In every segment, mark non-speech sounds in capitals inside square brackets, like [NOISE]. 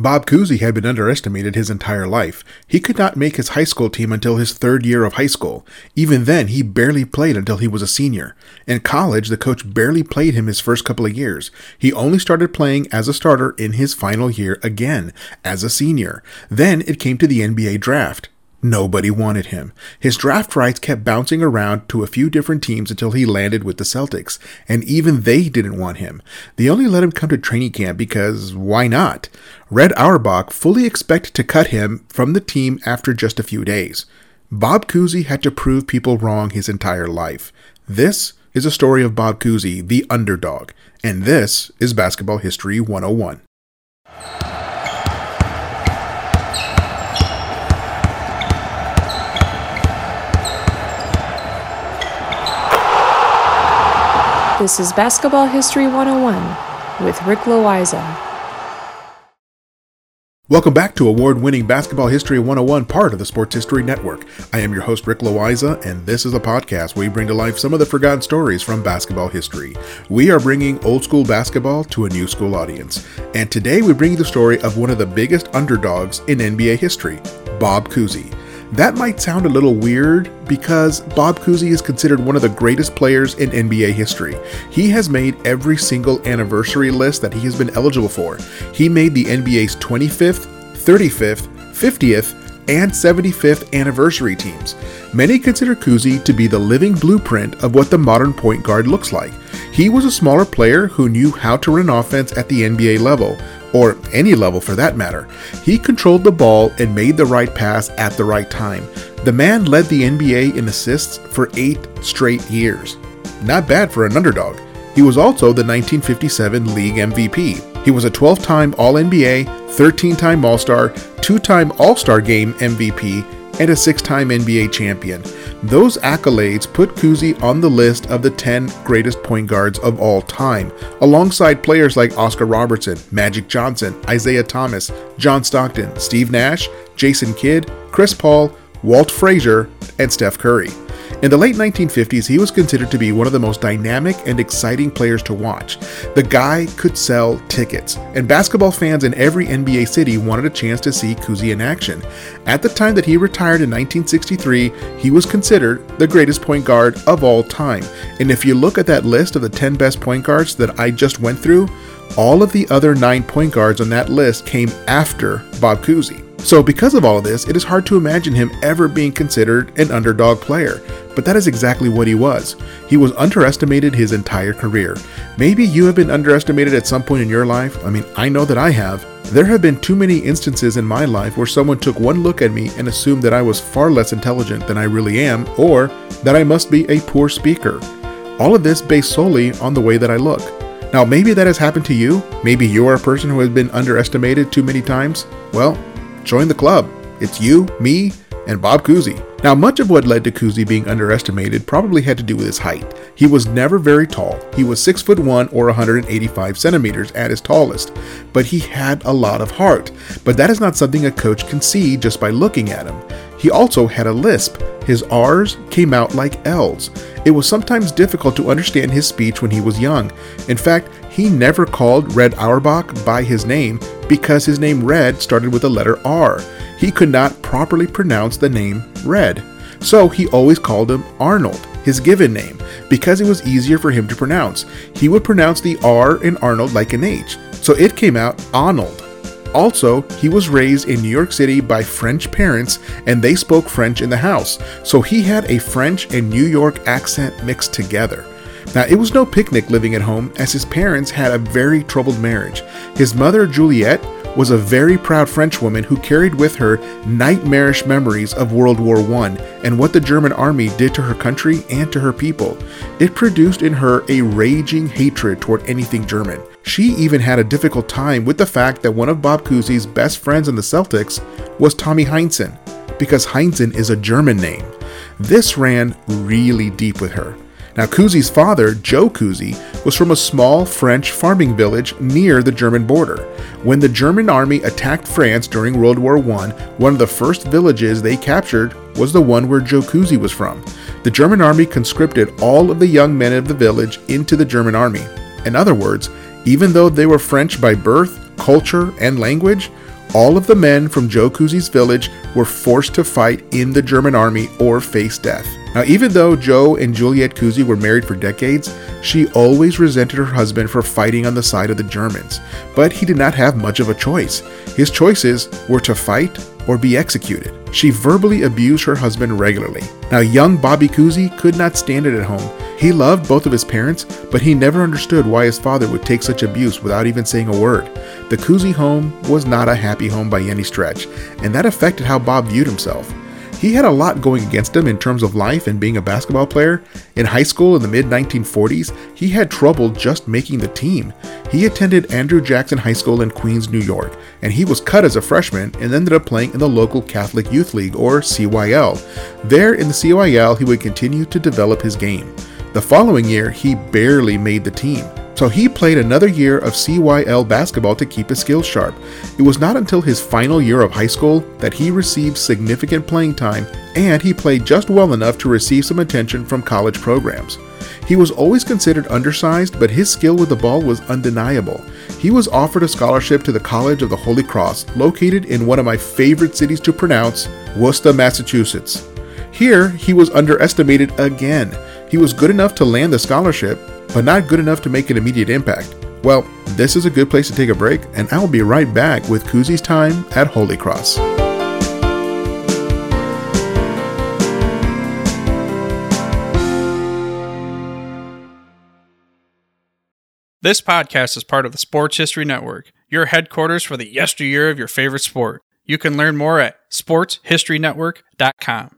Bob Cousy had been underestimated his entire life. He could not make his high school team until his third year of high school. Even then, he barely played until he was a senior. In college, the coach barely played him his first couple of years. He only started playing as a starter in his final year again, as a senior. Then it came to the NBA draft. Nobody wanted him. His draft rights kept bouncing around to a few different teams until he landed with the Celtics, and even they didn't want him. They only let him come to training camp because why not? Red Auerbach fully expected to cut him from the team after just a few days. Bob Cousy had to prove people wrong his entire life. This is a story of Bob Cousy, the underdog, and this is Basketball History 101. This is Basketball History 101 with Rick Loiza. Welcome back to award winning Basketball History 101, part of the Sports History Network. I am your host, Rick Loiza, and this is a podcast where we bring to life some of the forgotten stories from basketball history. We are bringing old school basketball to a new school audience. And today we bring you the story of one of the biggest underdogs in NBA history, Bob Cousy. That might sound a little weird because Bob Cousy is considered one of the greatest players in NBA history. He has made every single anniversary list that he has been eligible for. He made the NBA's 25th, 35th, 50th, and 75th anniversary teams. Many consider Cousy to be the living blueprint of what the modern point guard looks like. He was a smaller player who knew how to run offense at the NBA level, or any level for that matter. He controlled the ball and made the right pass at the right time. The man led the NBA in assists for eight straight years. Not bad for an underdog. He was also the 1957 league MVP. He was a 12 time All NBA, 13 time All Star, 2 time All Star Game MVP, and a six time NBA champion. Those accolades put Cousy on the list of the 10 greatest point guards of all time, alongside players like Oscar Robertson, Magic Johnson, Isiah Thomas, John Stockton, Steve Nash, Jason Kidd, Chris Paul, Walt Frazier, and Steph Curry. In the late 1950s, he was considered to be one of the most dynamic and exciting players to watch. The guy could sell tickets, and basketball fans in every NBA city wanted a chance to see Cousy in action. At the time that he retired in 1963, he was considered the greatest point guard of all time. And if you look at that list of the 10 best point guards that I just went through, all of the other nine point guards on that list came after Bob Cousy. So, because of all of this, it is hard to imagine him ever being considered an underdog player. But that is exactly what he was. He was underestimated his entire career. Maybe you have been underestimated at some point in your life. I mean, I know that I have. There have been too many instances in my life where someone took one look at me and assumed that I was far less intelligent than I really am, or that I must be a poor speaker. All of this based solely on the way that I look. Now, maybe that has happened to you. Maybe you are a person who has been underestimated too many times. Well, join the club. It's you, me, and Bob Cousy. Now, much of what led to Cousy being underestimated probably had to do with his height. He was never very tall. He was 6 foot 1 or 185 centimeters at his tallest, but he had a lot of heart. But that is not something a coach can see just by looking at him. He also had a lisp. His R's came out like L's. It was sometimes difficult to understand his speech when he was young. In fact, he never called Red Auerbach by his name because his name Red started with the letter R he could not properly pronounce the name Red. So he always called him Arnold, his given name, because it was easier for him to pronounce. He would pronounce the R in Arnold like an H, so it came out Arnold. Also, he was raised in New York City by French parents and they spoke French in the house, so he had a French and New York accent mixed together. Now, it was no picnic living at home as his parents had a very troubled marriage. His mother, Juliette, was a very proud Frenchwoman who carried with her nightmarish memories of World War I and what the German army did to her country and to her people. It produced in her a raging hatred toward anything German. She even had a difficult time with the fact that one of Bob Cousy's best friends in the Celtics was Tommy Heinsohn, because Heinsohn is a German name. This ran really deep with her. Now, Cousy's father, Joe Cousy, was from a small French farming village near the German border. When the German army attacked France during World War I, one of the first villages they captured was the one where Joe Cousy was from. The German army conscripted all of the young men of the village into the German army. In other words, even though they were French by birth, culture, and language, all of the men from Joe Cousy's village were forced to fight in the German army or face death. Now, even though Joe and Juliette Cousy were married for decades, she always resented her husband for fighting on the side of the Germans. But he did not have much of a choice. His choices were to fight or be executed. She verbally abused her husband regularly. Now, young Bobby Cousy could not stand it at home. He loved both of his parents, but he never understood why his father would take such abuse without even saying a word. The Cousy home was not a happy home by any stretch, and that affected how Bob viewed himself. He had a lot going against him in terms of life and being a basketball player. In high school in the mid 1940s, he had trouble just making the team. He attended Andrew Jackson High School in Queens, New York, and he was cut as a freshman and ended up playing in the local Catholic Youth League, or CYL. There in the CYL, he would continue to develop his game. The following year, he barely made the team. So he played another year of CYL basketball to keep his skills sharp. It was not until his final year of high school that he received significant playing time and he played just well enough to receive some attention from college programs. He was always considered undersized, but his skill with the ball was undeniable. He was offered a scholarship to the College of the Holy Cross, located in one of my favorite cities to pronounce, Worcester, Massachusetts. Here, he was underestimated again. He was good enough to land the scholarship, but not good enough to make an immediate impact. Well, this is a good place to take a break, and I will be right back with Cousy's time at Holy Cross. This podcast is part of the Sports History Network, your headquarters for the yesteryear of your favorite sport. You can learn more at sportshistorynetwork.com.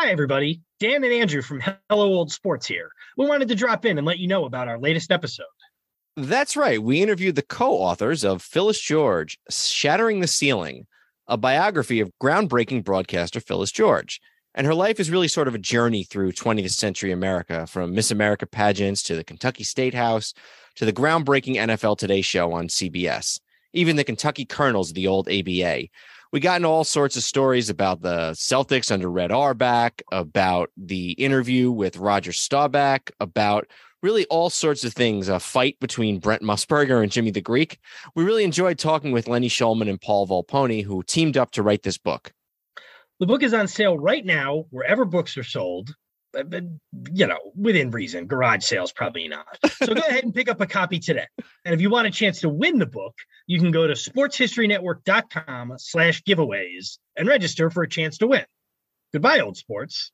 Hi, everybody. Dan and Andrew from Hello Old Sports here. We wanted to drop in and let you know about our latest episode. That's right. We interviewed the co authors of Phyllis George, Shattering the Ceiling, a biography of groundbreaking broadcaster Phyllis George. And her life is really sort of a journey through 20th century America, from Miss America pageants to the Kentucky State House to the groundbreaking NFL Today show on CBS, even the Kentucky Colonels of the old ABA we got into all sorts of stories about the Celtics under Red Auerbach, about the interview with Roger Staubach, about really all sorts of things. A fight between Brent Musburger and Jimmy the Greek. We really enjoyed talking with Lenny Shulman and Paul Volpone, who teamed up to write this book. The book is on sale right now wherever books are sold. Uh, but, you know, within reason, garage sales probably not. So go [LAUGHS] ahead and pick up a copy today. And if you want a chance to win the book, you can go to sportshistorynetwork.com slash giveaways and register for a chance to win. Goodbye, old sports.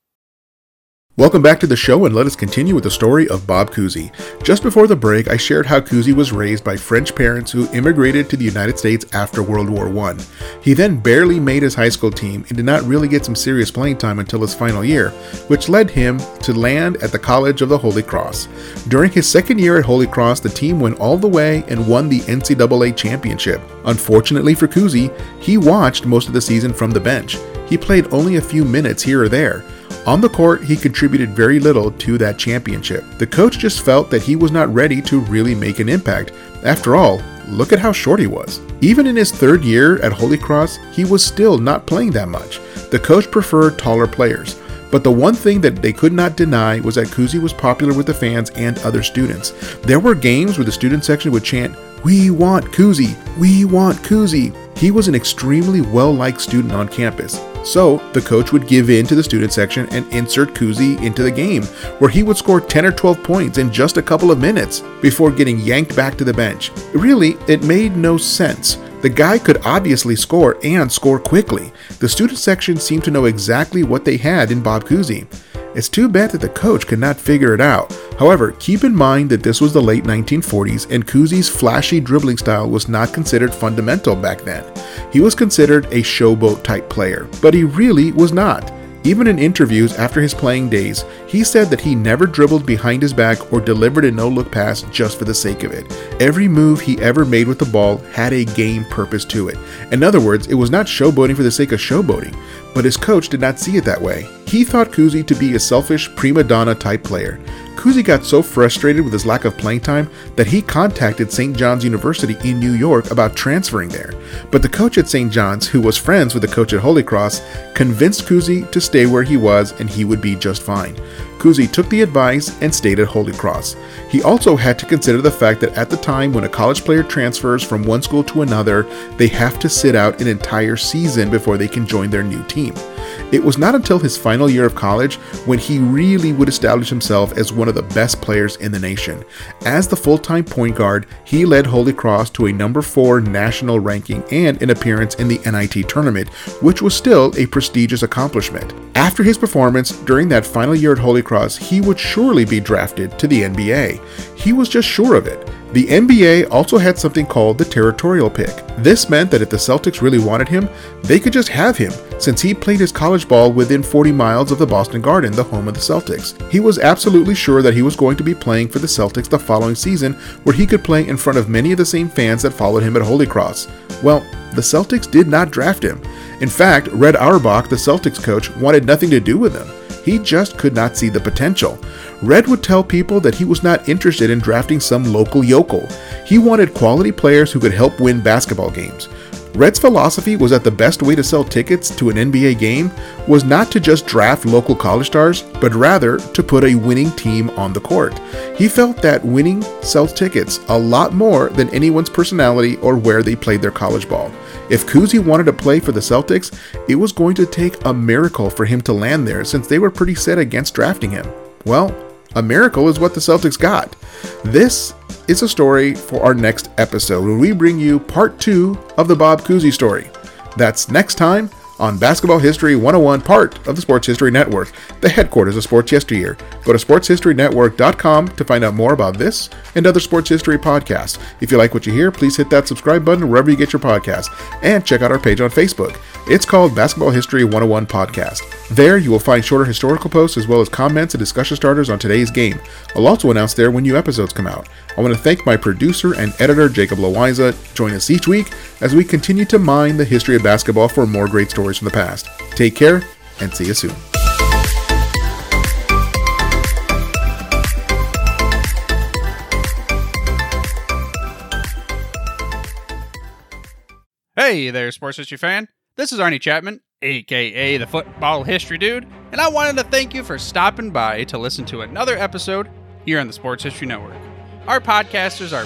Welcome back to the show and let us continue with the story of Bob Cousy. Just before the break, I shared how Cousy was raised by French parents who immigrated to the United States after World War I. He then barely made his high school team and did not really get some serious playing time until his final year, which led him to land at the College of the Holy Cross. During his second year at Holy Cross, the team went all the way and won the NCAA championship. Unfortunately for Cousy, he watched most of the season from the bench. He played only a few minutes here or there. On the court, he contributed very little to that championship. The coach just felt that he was not ready to really make an impact. After all, look at how short he was. Even in his third year at Holy Cross, he was still not playing that much. The coach preferred taller players. But the one thing that they could not deny was that Cousy was popular with the fans and other students. There were games where the student section would chant, We want Cousy! We want Cousy! He was an extremely well liked student on campus. So, the coach would give in to the student section and insert Cousy into the game, where he would score 10 or 12 points in just a couple of minutes before getting yanked back to the bench. Really, it made no sense. The guy could obviously score and score quickly. The student section seemed to know exactly what they had in Bob Cousy. It's too bad that the coach could not figure it out. However, keep in mind that this was the late 1940s and Cousy's flashy dribbling style was not considered fundamental back then. He was considered a showboat type player, but he really was not. Even in interviews after his playing days, he said that he never dribbled behind his back or delivered a no look pass just for the sake of it. Every move he ever made with the ball had a game purpose to it. In other words, it was not showboating for the sake of showboating, but his coach did not see it that way. He thought Cousy to be a selfish prima donna type player. Cousy got so frustrated with his lack of playing time that he contacted St. John's University in New York about transferring there. But the coach at St. John's, who was friends with the coach at Holy Cross, convinced Cousy to stay where he was and he would be just fine. Cousy took the advice and stayed at Holy Cross. He also had to consider the fact that at the time when a college player transfers from one school to another, they have to sit out an entire season before they can join their new team. It was not until his final year of college when he really would establish himself as one of the best players in the nation. As the full time point guard, he led Holy Cross to a number 4 national ranking and an appearance in the NIT tournament, which was still a prestigious accomplishment. After his performance during that final year at Holy Cross, he would surely be drafted to the NBA. He was just sure of it. The NBA also had something called the territorial pick. This meant that if the Celtics really wanted him, they could just have him, since he played his college ball within 40 miles of the Boston Garden, the home of the Celtics. He was absolutely sure that he was going to be playing for the Celtics the following season, where he could play in front of many of the same fans that followed him at Holy Cross. Well, the Celtics did not draft him. In fact, Red Auerbach, the Celtics coach, wanted nothing to do with him. He just could not see the potential. Red would tell people that he was not interested in drafting some local yokel. He wanted quality players who could help win basketball games. Red's philosophy was that the best way to sell tickets to an NBA game was not to just draft local college stars, but rather to put a winning team on the court. He felt that winning sells tickets a lot more than anyone's personality or where they played their college ball. If Cousy wanted to play for the Celtics, it was going to take a miracle for him to land there since they were pretty set against drafting him. Well, a miracle is what the Celtics got. This is a story for our next episode when we bring you part two of the Bob Cousy story. That's next time on Basketball History 101, part of the Sports History Network, the headquarters of Sports Yesteryear. Go to sportshistorynetwork.com to find out more about this and other sports history podcasts. If you like what you hear, please hit that subscribe button wherever you get your podcasts and check out our page on Facebook. It's called Basketball History 101 Podcast. There, you will find shorter historical posts as well as comments and discussion starters on today's game. I'll also announce there when new episodes come out. I want to thank my producer and editor, Jacob Loiza. Join us each week as we continue to mine the history of basketball for more great stories from the past. Take care and see you soon. Hey there, sports history fan. This is Arnie Chapman, aka the Football History Dude, and I wanted to thank you for stopping by to listen to another episode here on the Sports History Network. Our podcasters are